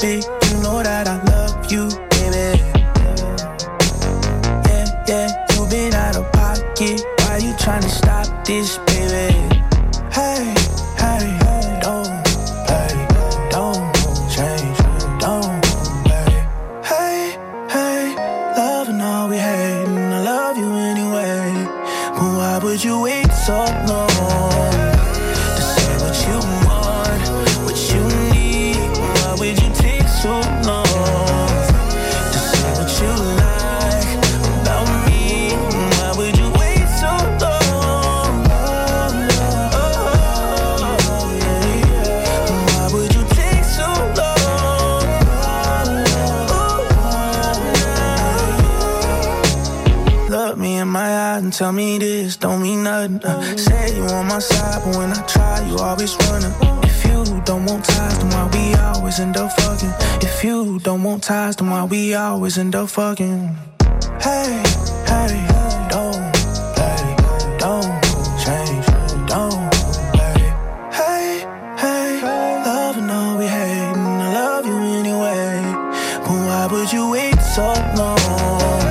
big, you know that I love you baby. Yeah, yeah, you been out of pocket. Why you trying to stop this? tell me this don't mean nothing. Uh, say you on my side, but when I try, you always running. If you don't want ties, then why we always end up fucking? If you don't want ties, then why we always end up fucking? Hey, hey, don't play, don't change, don't play. Hey, hey, loving all we hating, I love you anyway. But why would you wait so long?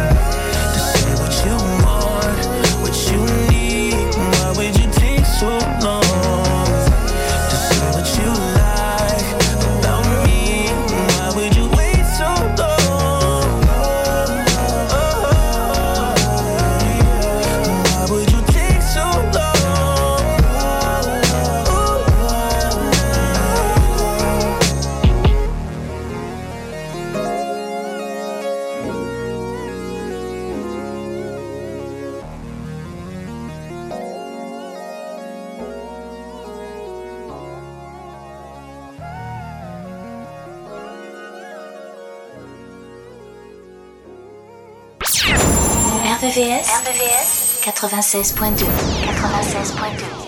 96.2. 96.2.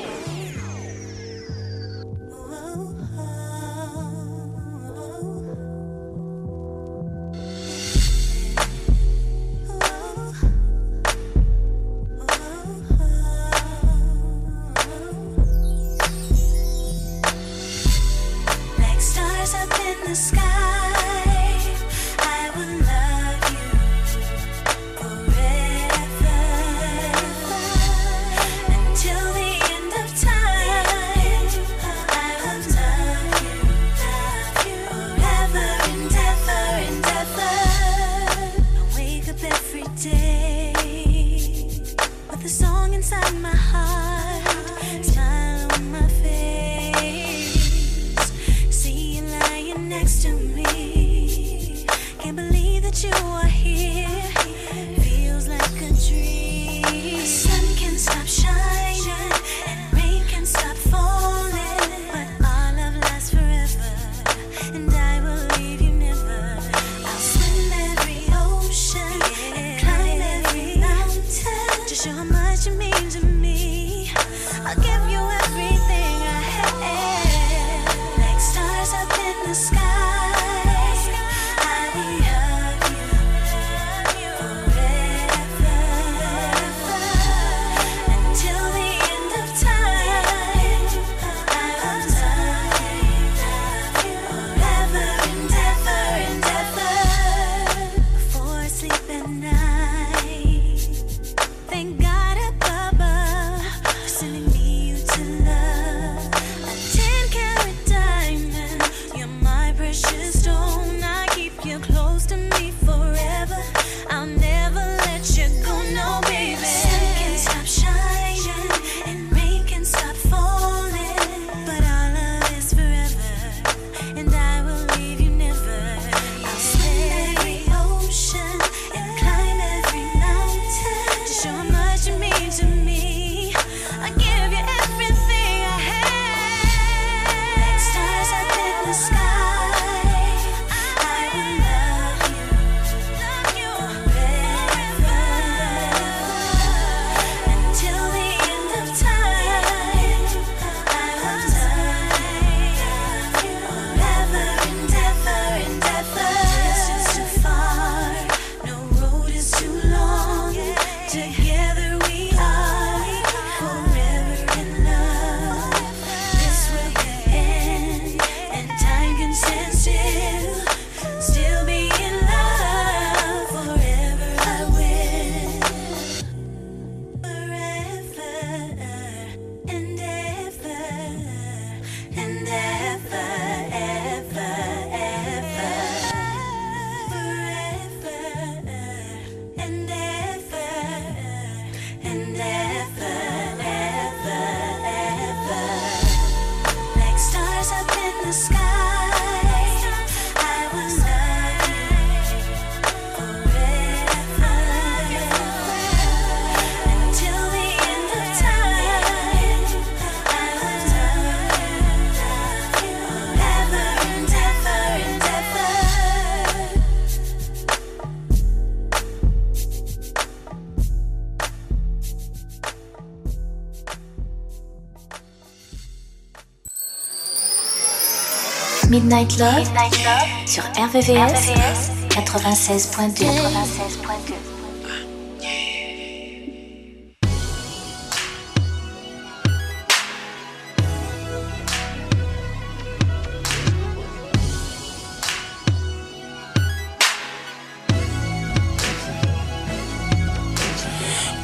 Midnight Love, sur RVVS, 96.2. 96.2.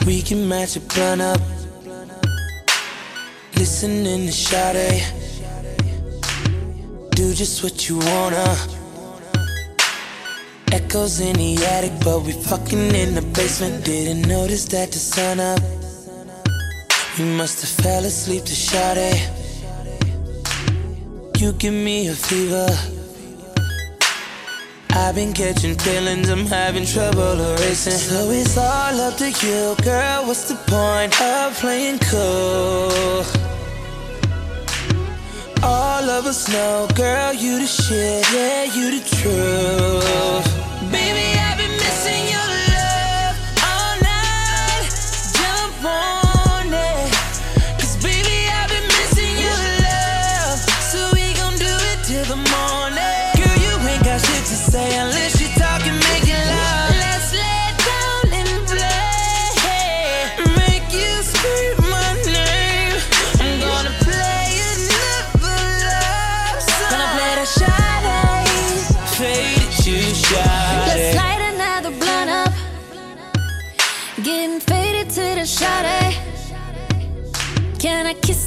We can match a blunt up. Listening to Sade. Just what you wanna. Echoes in the attic, but we fucking in the basement. Didn't notice that the sun up. We must have fell asleep to Sade. You give me a fever. I've been catching feelings, I'm having trouble erasing. So it's all up to you, girl. What's the point of playing cool? Us know, girl, you the shit, yeah, you the truth. Baby,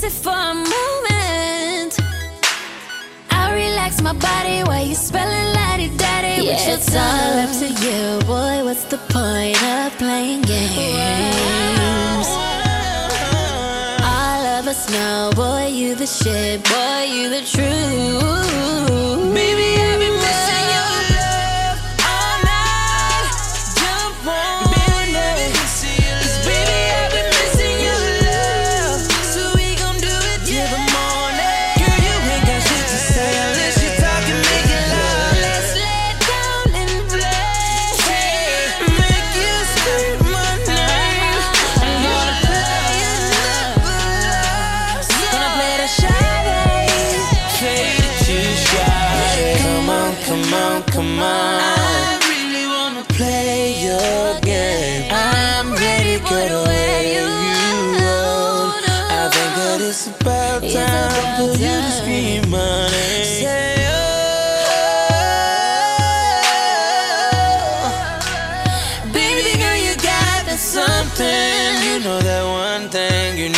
it for a moment? I relax my body while you spelling lady daddy. Yeah, it's uh, all up to you, boy. What's the point of playing games? All of us know, boy, you the shit, boy, you the truth. Baby, something. You know that one thing, you know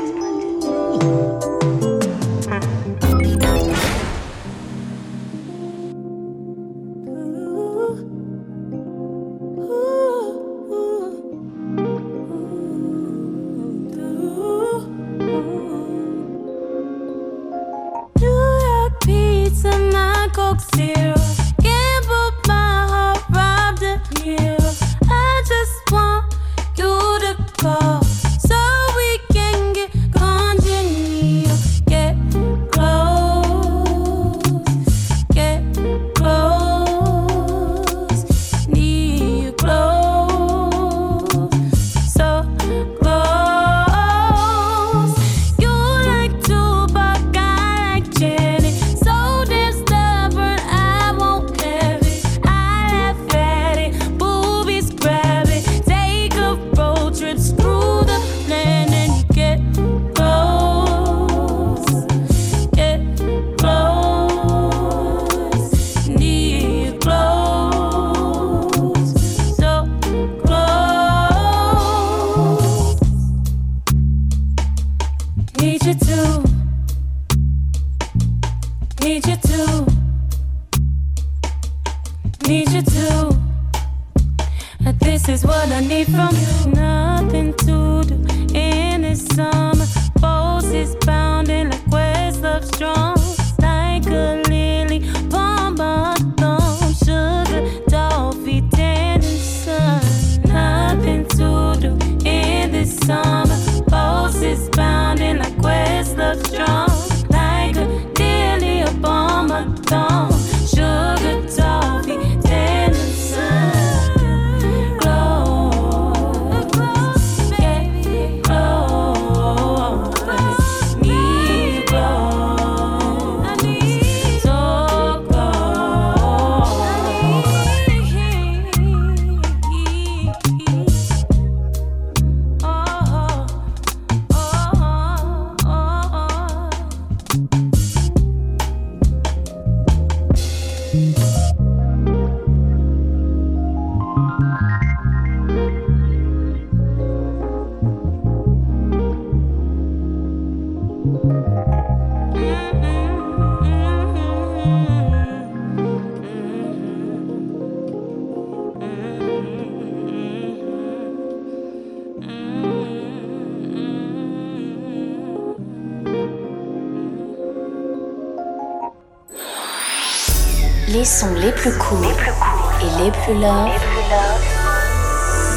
Les sons les plus courts et les plus love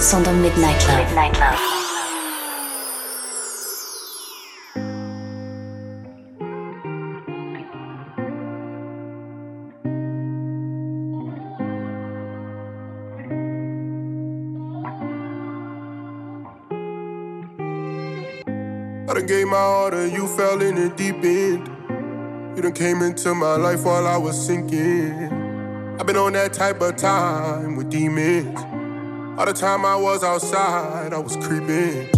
sont dans Midnight Love. I done gave my to you, fell in the deep end. Done came into my life while I was sinking. I've been on that type of time with demons. All the time I was outside, I was creeping.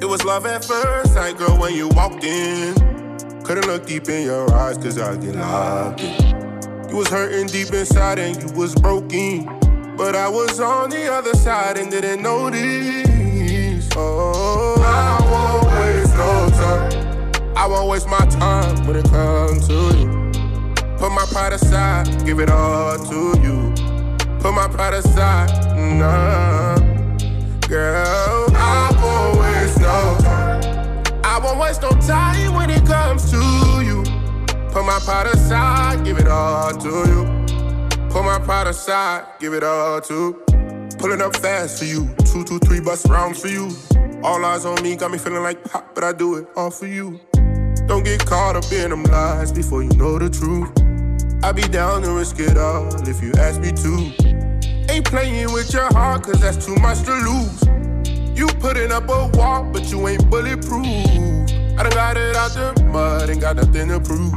It was love at first sight, girl, when you walked in. Couldn't look deep in your eyes, cause I get locked in. You was hurting deep inside and you was broken. But I was on the other side and didn't notice. Oh, I won't waste my time when it comes to you. Put my pride aside, give it all to you. Put my pride aside, nah. Girl, I won't waste no time. I won't waste no time when it comes to you. Put my pride aside, give it all to you. Put my pride aside, give it all to. Pulling up fast for you. Two, two, three bus rounds for you. All eyes on me, got me feeling like pop, but I do it all for you. Don't get caught up in them lies before you know the truth. I be down to risk it all if you ask me to. Ain't playing with your heart, cause that's too much to lose. You putting up a wall, but you ain't bulletproof. I done got it out the mud, ain't got nothing to prove.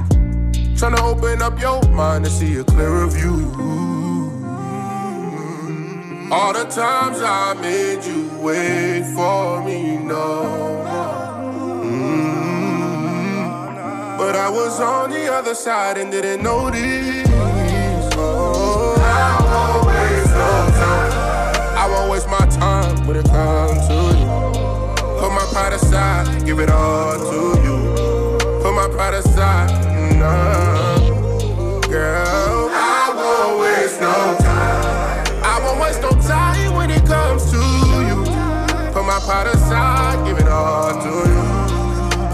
Tryna open up your mind to see a clearer view. All the times I made you wait for me, no. I was on the other side and didn't notice. Oh, I won't waste no time. I won't waste my time when it comes to you. Put my pride aside, give it all to you. Put my pride aside, nah. Girl, I won't waste no time. I won't waste no time when it comes to you. Put my pride aside,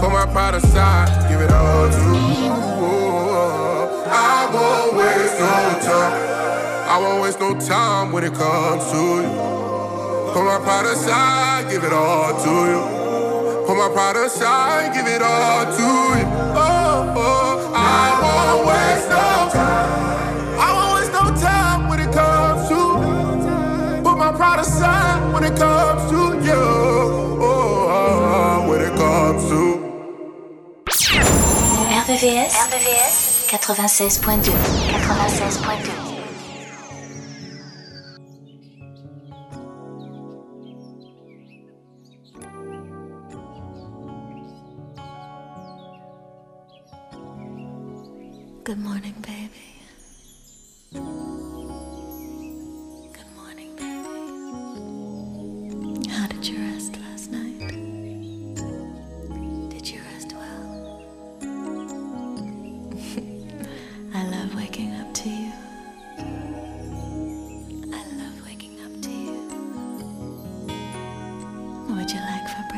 Put my pride aside, give it all to you. I won't waste no time. I won't waste no time when it comes to you. Put my pride aside, give it all to you. Put my pride aside, give it all to you. Oh, oh, I won't waste no time. RVVS, RVVS 96.2 96.2 Good morning, baby. Would you like for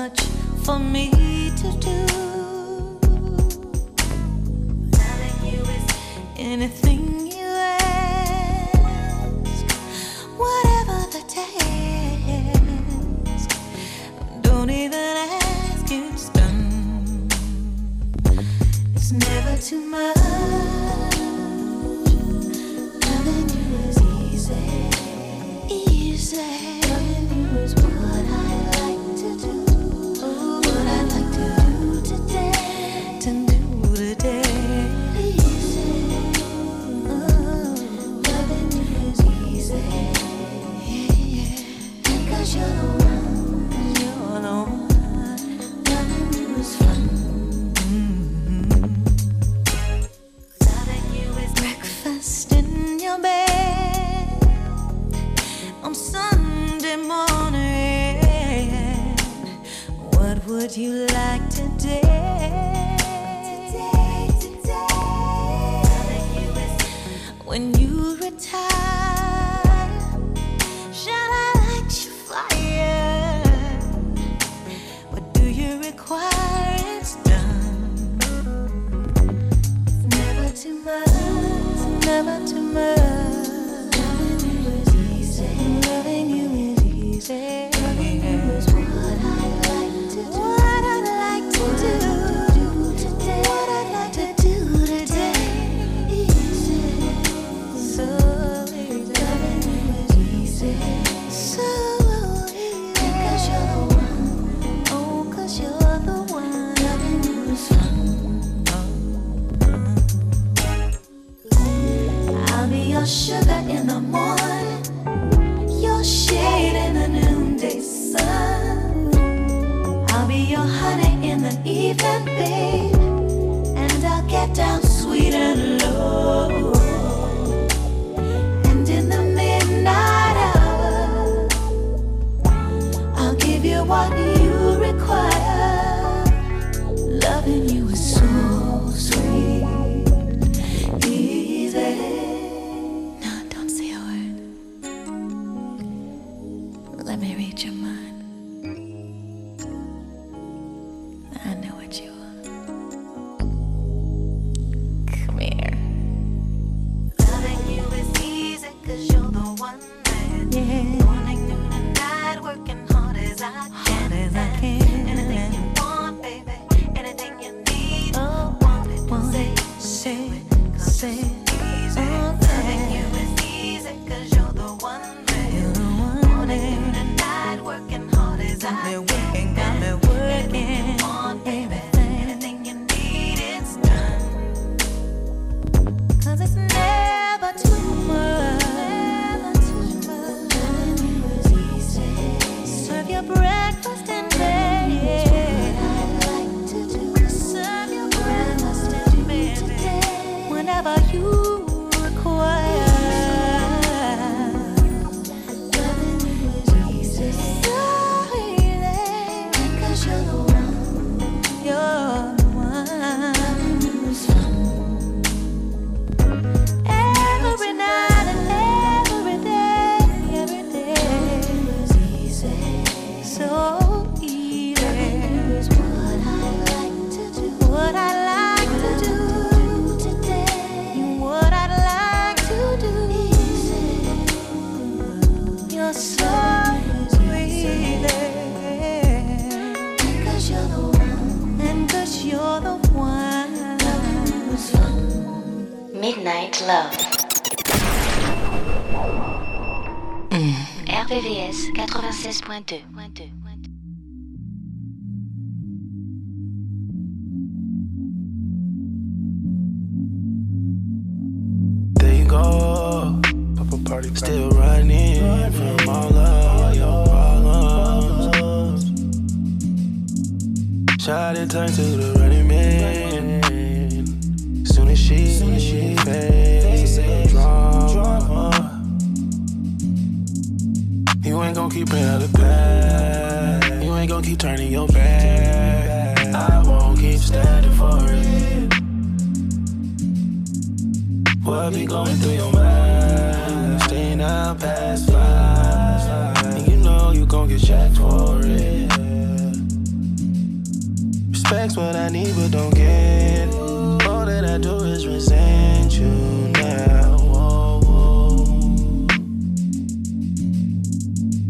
much for me. would you like today? Today, today. When you retire. Clint do? turning your back. I won't keep standing for it. What be going through your mind? Staying out past five. And you know you gon' get checked for it. Respect's what I need, but don't get. All that I do is resent you now.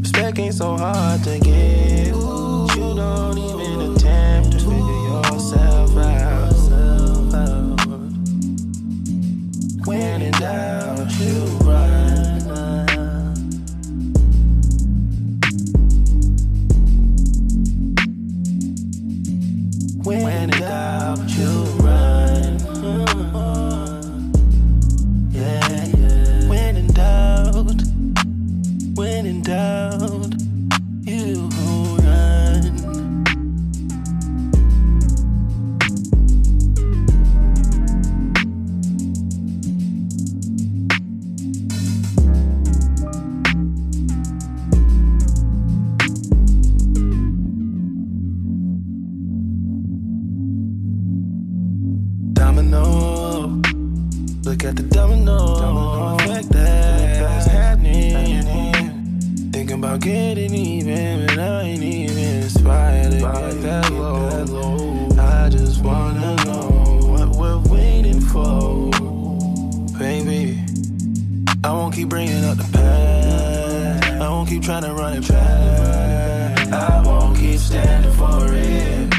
Respect ain't so hard to get. Trying to run it back. I won't keep standing for it.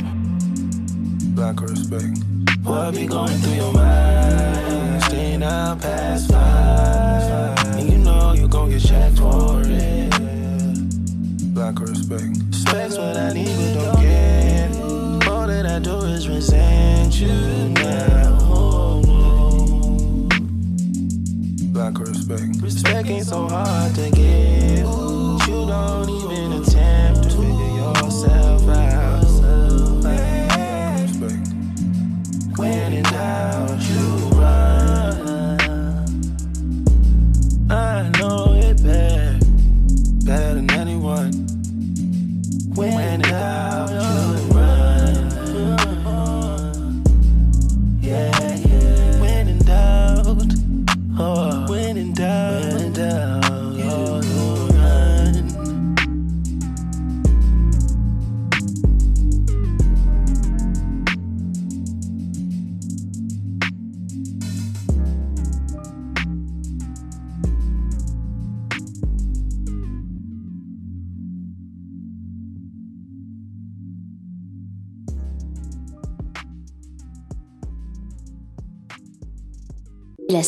Lack of respect. What be going through your mind? Staying out past five. And you know you gon' get checked for it. Lack of respect. Respect's what I need, but don't get. All that I do is resent you now. Lack of respect. Respect ain't so hard to get.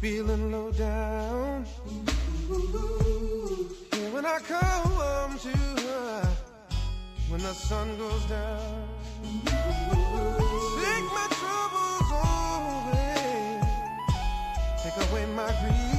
feeling low down. And when I come to her, when the sun goes down, take my troubles away, take away my grief.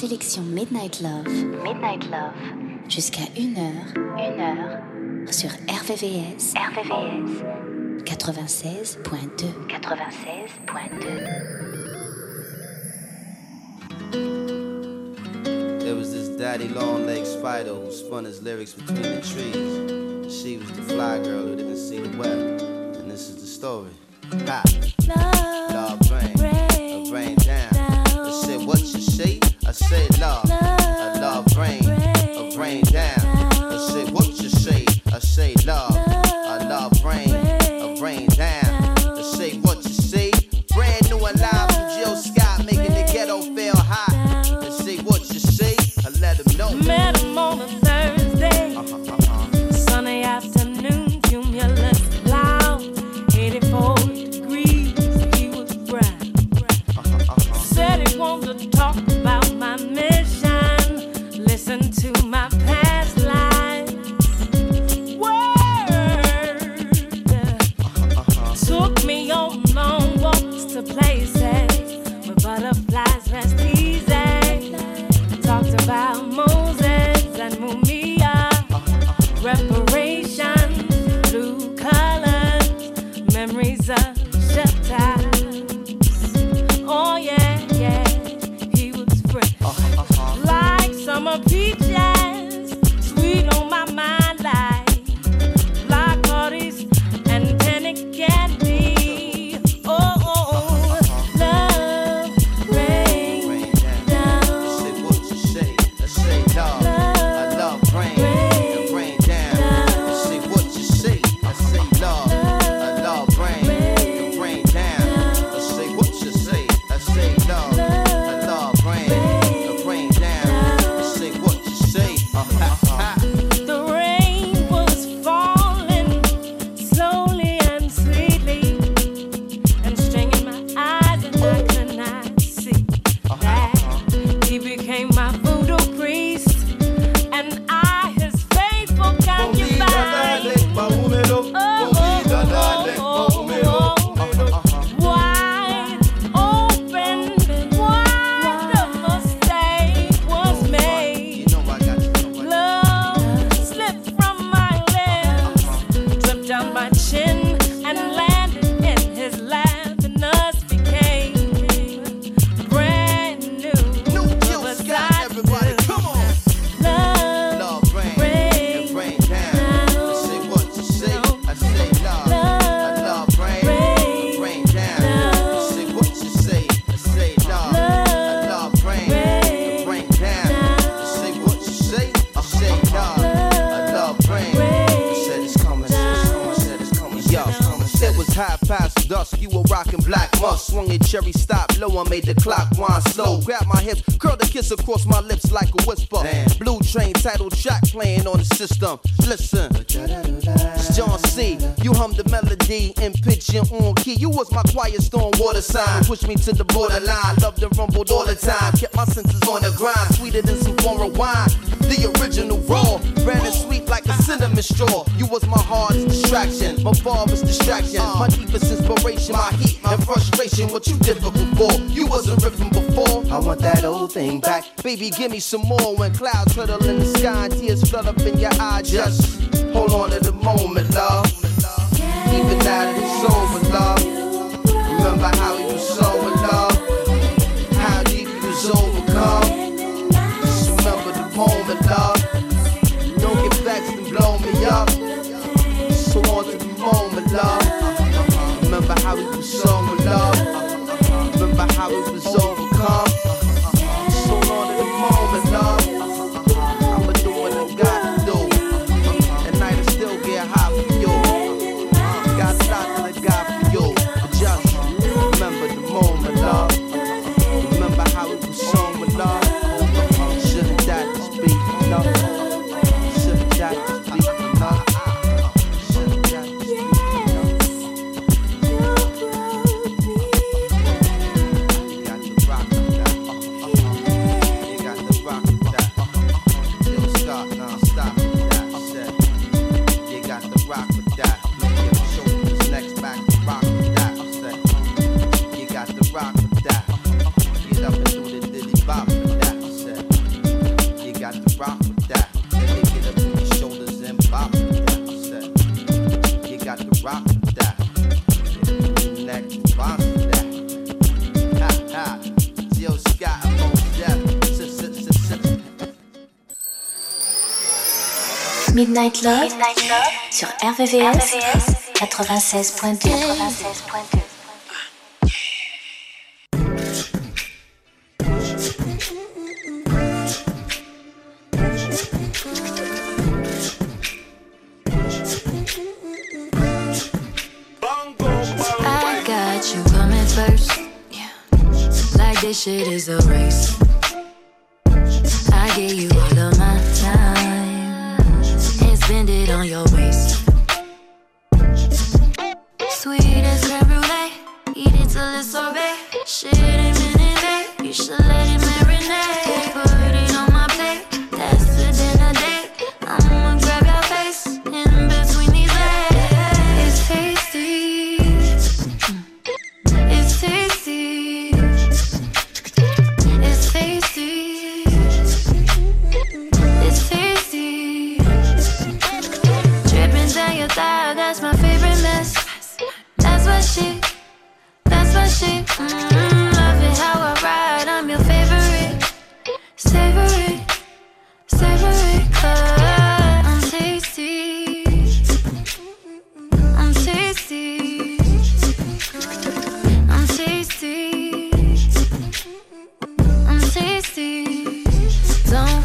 sélection Midnight Love. Midnight Love. Jusqu'à 1h. 1h. Sur RVVS. RVVS. 96.2. 96.2. There was this daddy long leg spider who spun his lyrics between the trees. She was the fly girl who didn't see the web. And this is the story. butterflies rest easy. You were rockin' black musk. Swung it cherry stop low, I made the clock wind slow. Grab my hips, curl the kiss across my lips like a whisper. Blue train title track playing on the system. Listen, it's John C. You hummed the melody and pitch and on key. You was my quiet storm water sign. Pushed me to the borderline. Loved and rumbled all the time. Kept my senses on the grind. Sweeter than some foreign wine. The original raw. Red and sweet like a cinnamon straw. You was my hardest distraction. My farthest distraction. My deepest inspiration. My heat and frustration. What you difficult for? Before you wasn't riffing before. I want that old thing back. Baby, give me some more. When clouds huddle in the sky and tears flood up in your eye. Just hold on to the moment, love. Even now that it's over, love. Remember how we was so in love. How deep you was overcome. Just remember the moment, love. Don't get vexed and blow me up. So on to the moment, love. How we was so in love. Remember how we was overcome. Midnight Love, sur RVVS, 96.2. I got you coming first. Yeah. Like this shit is a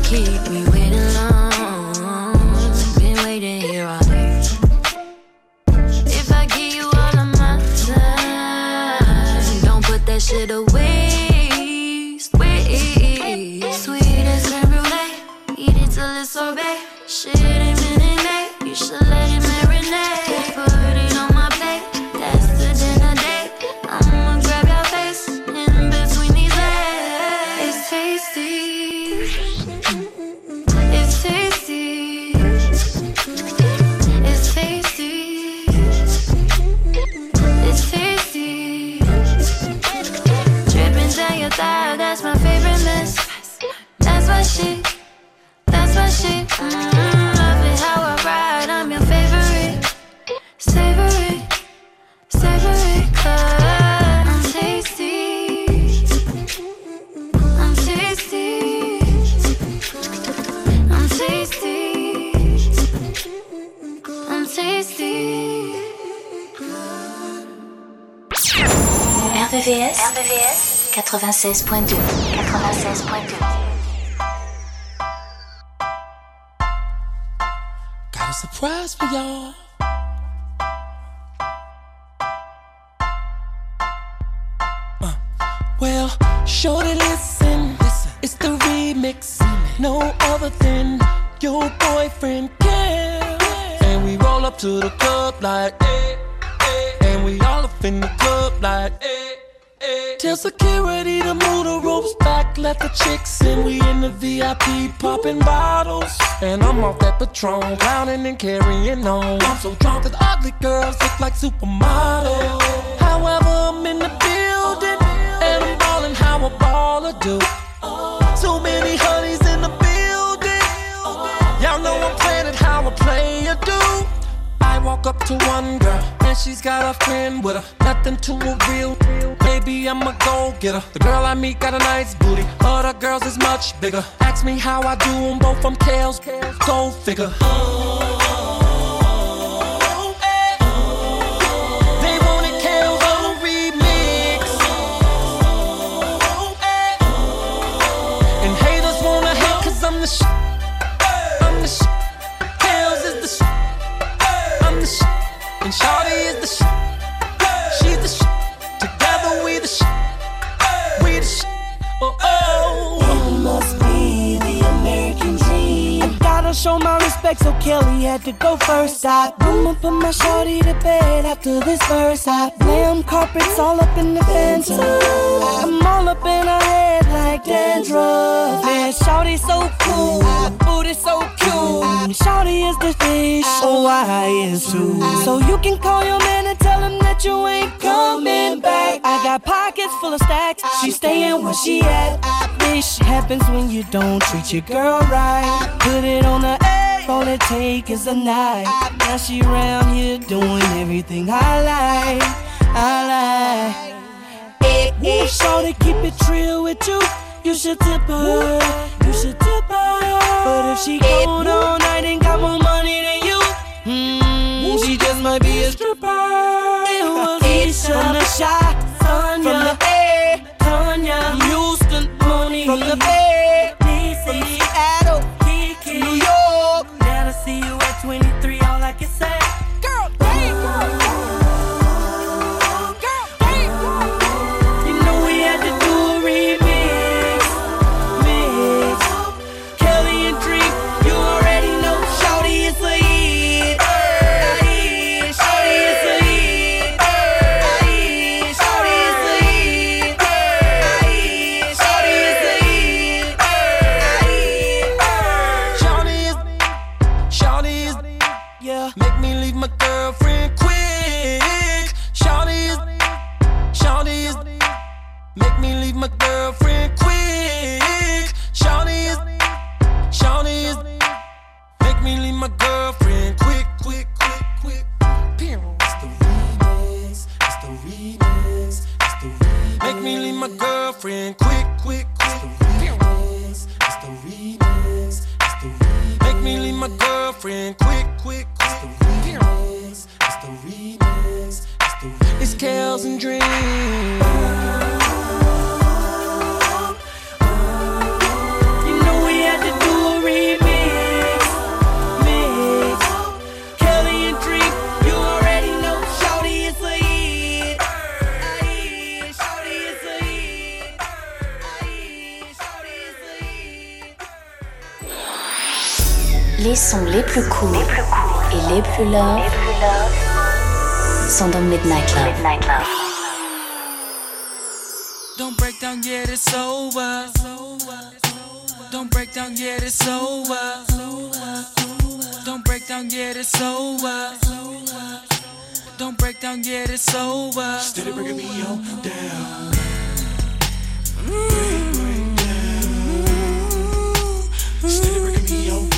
keep me waiting 96.1 Patron, clowning and carrying on. I'm so drunk that ugly girls look like supermodels. However, I'm in the building, and I'm ballin' how a baller do. Too many honeys in the building. Y'all know I'm playing how a player do. I walk up to one girl, and she's got a friend with her. Nothing to reveal. Maybe I'm a go getter. The girl I meet got a nice booty. Other girls is much bigger. Ask me how I do them both from Kales. Go figure. The remix. And haters wanna hate show my respect, so Kelly had to go first. I I'ma put my shorty to bed after this verse. I blam carpets all up in the fence. I'm all up in her head like dandruff. Man, shorty so cool, booty so cute. Shorty is the fish, oh I is too. So you can call your man and tell him that you ain't coming back. I got pockets full of stacks. She staying where she at. This happens when you don't treat your girl right. Put it on the A, all it take is a night. Now she around here doing everything I like. I like. Ooh, shorty, keep it real with you. You should tip her. You should tip her. But if she cold all night and got more money than you, hmm, she just might be a stripper. It was Isha from the shot, Tanya. from the A, Tanya. Houston, Moni from the Bay, Seattle, Kiki, New York. Now to see you at 23, Don't break down yet, it's over. Steady bringing me on down. Steady bringing me on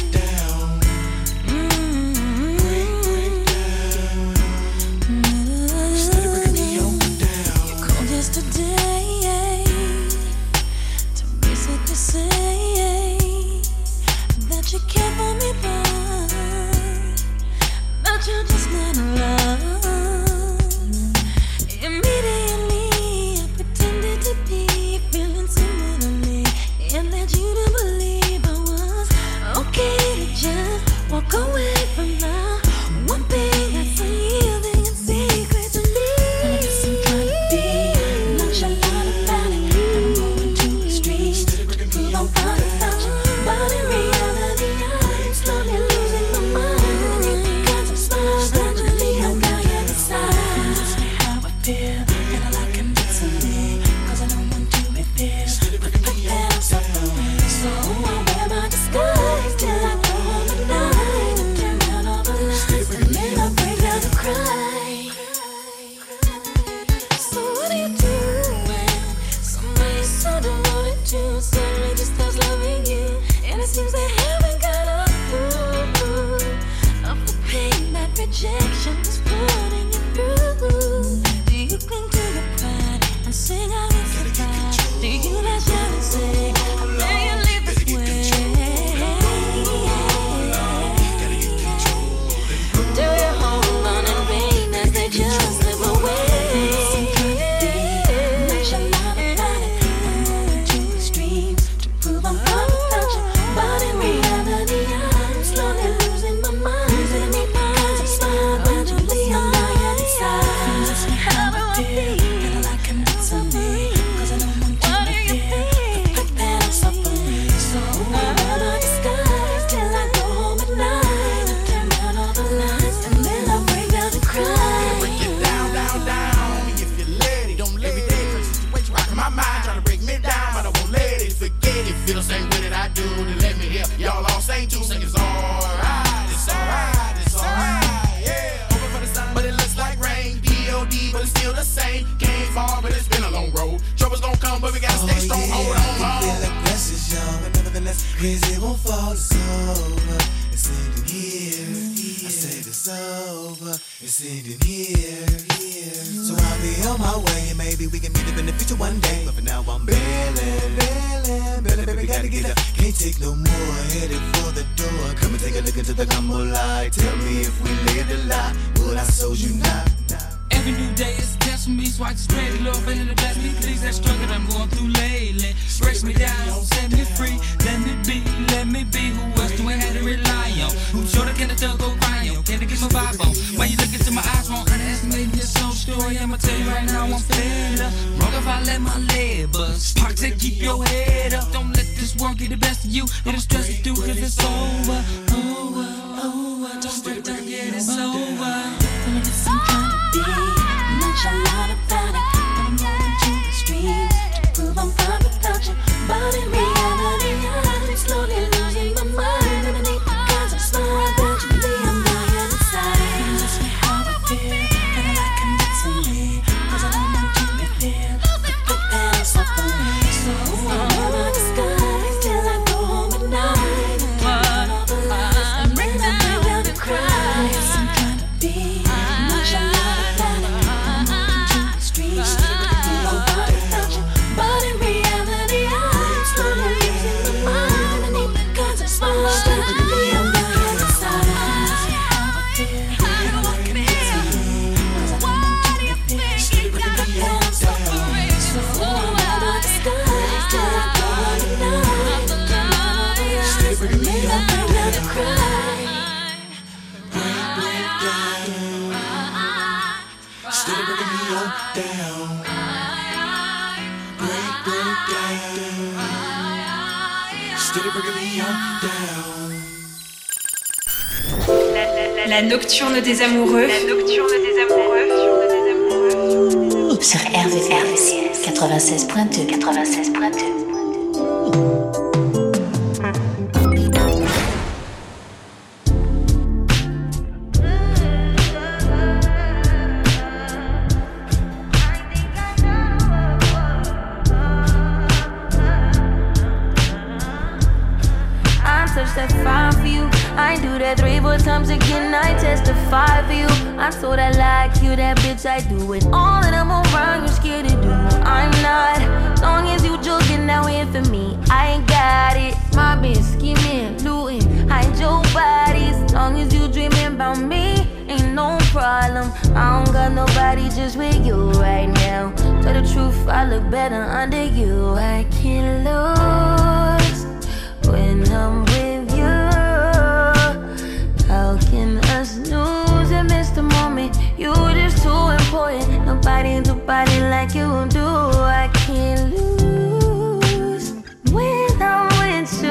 like you do, I can't lose when I'm with you.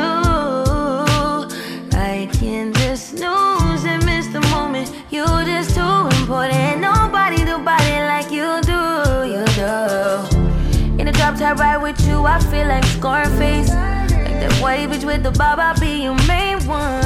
I can just snooze and miss the moment. You're just too important. Nobody do body like you do, you do. In the drop top ride with you, I feel like Scarface. Like that white bitch with the bob, I'll be your main one.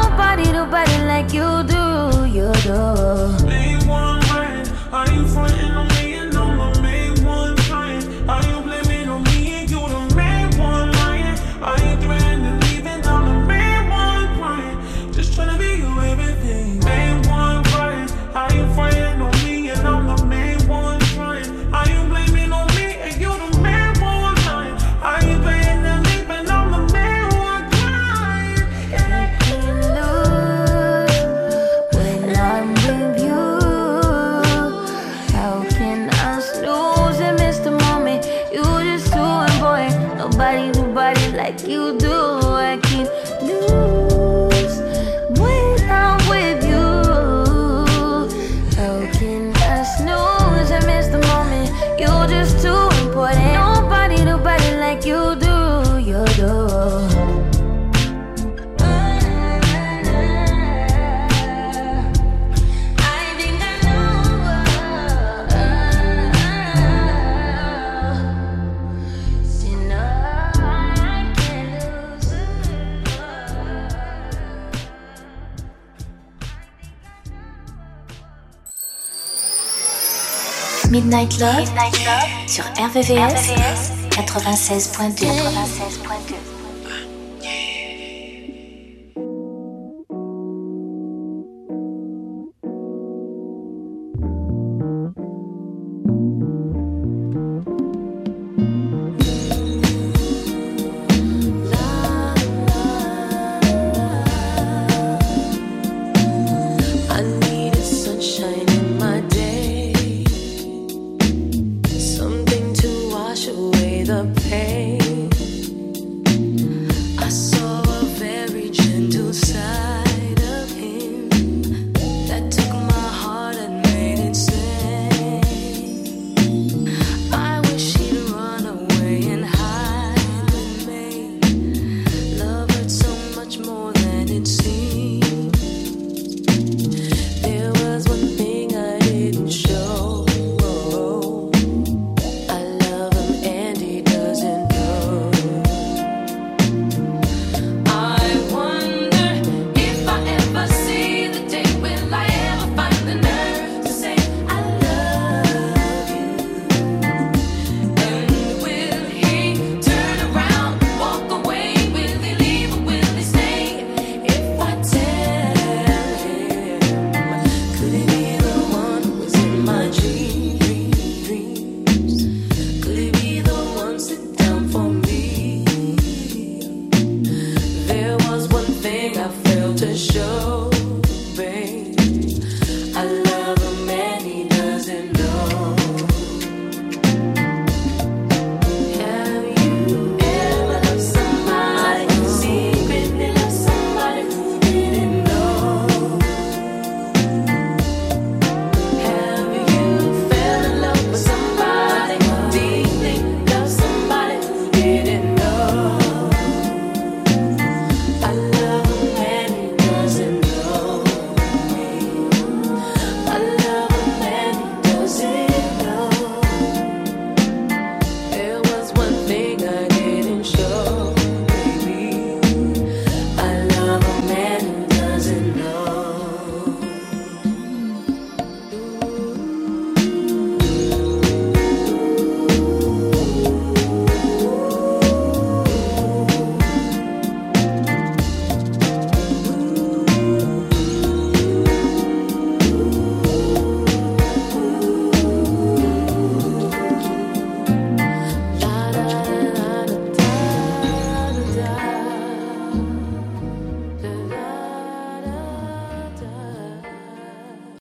Midnight Love, sur RVVS, 96.2. 96.2.